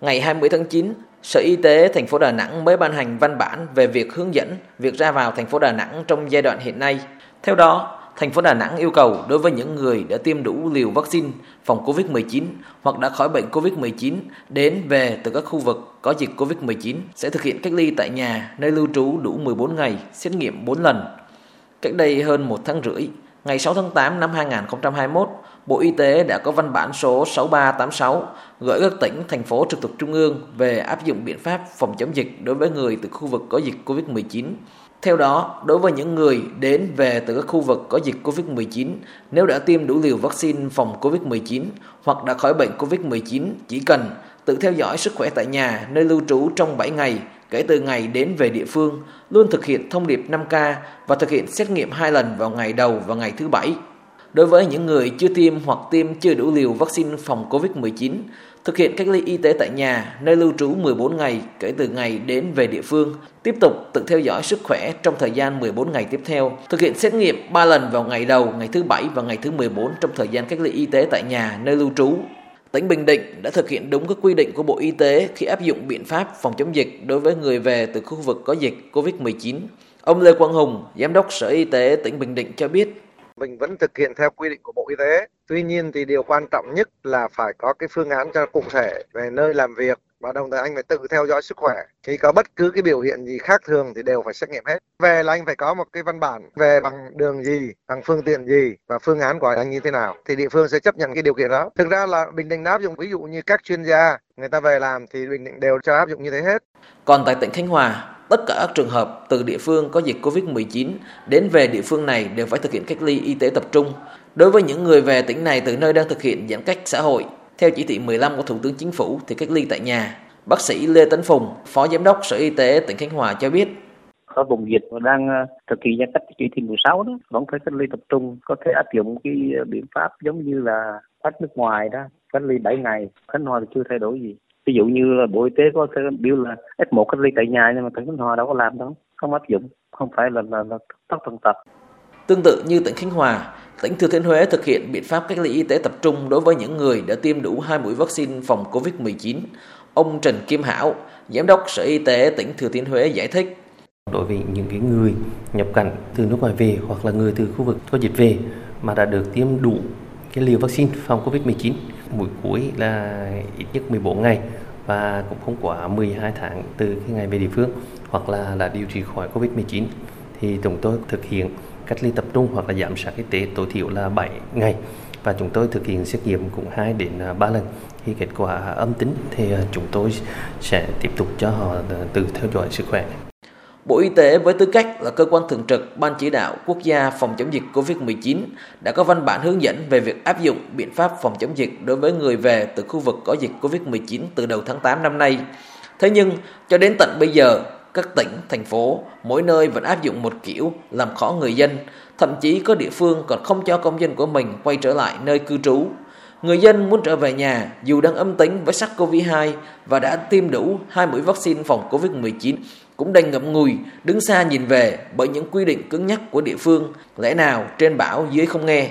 Ngày 20 tháng 9, Sở Y tế thành phố Đà Nẵng mới ban hành văn bản về việc hướng dẫn việc ra vào thành phố Đà Nẵng trong giai đoạn hiện nay. Theo đó, thành phố Đà Nẵng yêu cầu đối với những người đã tiêm đủ liều vaccine phòng COVID-19 hoặc đã khỏi bệnh COVID-19 đến về từ các khu vực có dịch COVID-19 sẽ thực hiện cách ly tại nhà nơi lưu trú đủ 14 ngày, xét nghiệm 4 lần. Cách đây hơn một tháng rưỡi, ngày 6 tháng 8 năm 2021, Bộ Y tế đã có văn bản số 6386 gửi các tỉnh, thành phố trực thuộc trung ương về áp dụng biện pháp phòng chống dịch đối với người từ khu vực có dịch COVID-19. Theo đó, đối với những người đến về từ các khu vực có dịch COVID-19, nếu đã tiêm đủ liều vaccine phòng COVID-19 hoặc đã khỏi bệnh COVID-19, chỉ cần tự theo dõi sức khỏe tại nhà nơi lưu trú trong 7 ngày kể từ ngày đến về địa phương, luôn thực hiện thông điệp 5K và thực hiện xét nghiệm 2 lần vào ngày đầu và ngày thứ bảy. Đối với những người chưa tiêm hoặc tiêm chưa đủ liều vaccine phòng COVID-19, thực hiện cách ly y tế tại nhà, nơi lưu trú 14 ngày kể từ ngày đến về địa phương, tiếp tục tự theo dõi sức khỏe trong thời gian 14 ngày tiếp theo, thực hiện xét nghiệm 3 lần vào ngày đầu, ngày thứ bảy và ngày thứ 14 trong thời gian cách ly y tế tại nhà, nơi lưu trú. Tỉnh Bình Định đã thực hiện đúng các quy định của Bộ Y tế khi áp dụng biện pháp phòng chống dịch đối với người về từ khu vực có dịch COVID-19. Ông Lê Quang Hùng, Giám đốc Sở Y tế tỉnh Bình Định cho biết, mình vẫn thực hiện theo quy định của Bộ Y tế. Tuy nhiên thì điều quan trọng nhất là phải có cái phương án cho cụ thể về nơi làm việc và đồng thời anh phải tự theo dõi sức khỏe. Khi có bất cứ cái biểu hiện gì khác thường thì đều phải xét nghiệm hết. Về là anh phải có một cái văn bản về bằng đường gì, bằng phương tiện gì và phương án của anh như thế nào thì địa phương sẽ chấp nhận cái điều kiện đó. Thực ra là Bình Định áp dụng ví dụ như các chuyên gia người ta về làm thì Bình Định đều cho áp dụng như thế hết. Còn tại tỉnh Khánh Hòa, tất cả các trường hợp từ địa phương có dịch Covid-19 đến về địa phương này đều phải thực hiện cách ly y tế tập trung. Đối với những người về tỉnh này từ nơi đang thực hiện giãn cách xã hội, theo chỉ thị 15 của Thủ tướng Chính phủ thì cách ly tại nhà. Bác sĩ Lê Tấn Phùng, Phó Giám đốc Sở Y tế tỉnh Khánh Hòa cho biết. có vùng dịch và đang ờ, thực hiện giãn cách chỉ thị 16 đó, vẫn phải cách ly tập trung, có thể áp dụng cái ờ, biện pháp giống như là khách nước ngoài đó, cách ly 7 ngày. Khánh Hòa thì chưa thay đổi gì ví dụ như là bộ y tế có thể biểu là f 1 cách ly tại nhà nhưng mà tỉnh khánh hòa đâu có làm đâu không áp dụng không phải là là, là tất tần tập Tương tự như tỉnh Khánh Hòa, tỉnh Thừa Thiên Huế thực hiện biện pháp cách ly y tế tập trung đối với những người đã tiêm đủ hai mũi vaccine phòng COVID-19. Ông Trần Kim Hảo, Giám đốc Sở Y tế tỉnh Thừa Thiên Huế giải thích. Đối với những cái người nhập cảnh từ nước ngoài về hoặc là người từ khu vực có dịch về mà đã được tiêm đủ cái liều vaccine phòng COVID-19 mũi cuối là ít nhất 14 ngày và cũng không quá 12 tháng từ khi ngày về địa phương hoặc là là điều trị khỏi COVID-19 thì chúng tôi thực hiện cách ly tập trung hoặc là giám sát y tế tối thiểu là 7 ngày và chúng tôi thực hiện xét nghiệm cũng 2 đến à, 3 lần khi kết quả âm tính thì à, chúng tôi sẽ tiếp tục cho họ à, tự theo dõi sức khỏe. Bộ Y tế với tư cách là cơ quan thường trực Ban chỉ đạo quốc gia phòng chống dịch COVID-19 đã có văn bản hướng dẫn về việc áp dụng biện pháp phòng chống dịch đối với người về từ khu vực có dịch COVID-19 từ đầu tháng 8 năm nay. Thế nhưng, cho đến tận bây giờ, các tỉnh, thành phố, mỗi nơi vẫn áp dụng một kiểu làm khó người dân, thậm chí có địa phương còn không cho công dân của mình quay trở lại nơi cư trú. Người dân muốn trở về nhà dù đang âm tính với SARS-CoV-2 và đã tiêm đủ hai mũi vaccine phòng COVID-19 cũng đành ngậm ngùi đứng xa nhìn về bởi những quy định cứng nhắc của địa phương, lẽ nào trên bảo dưới không nghe.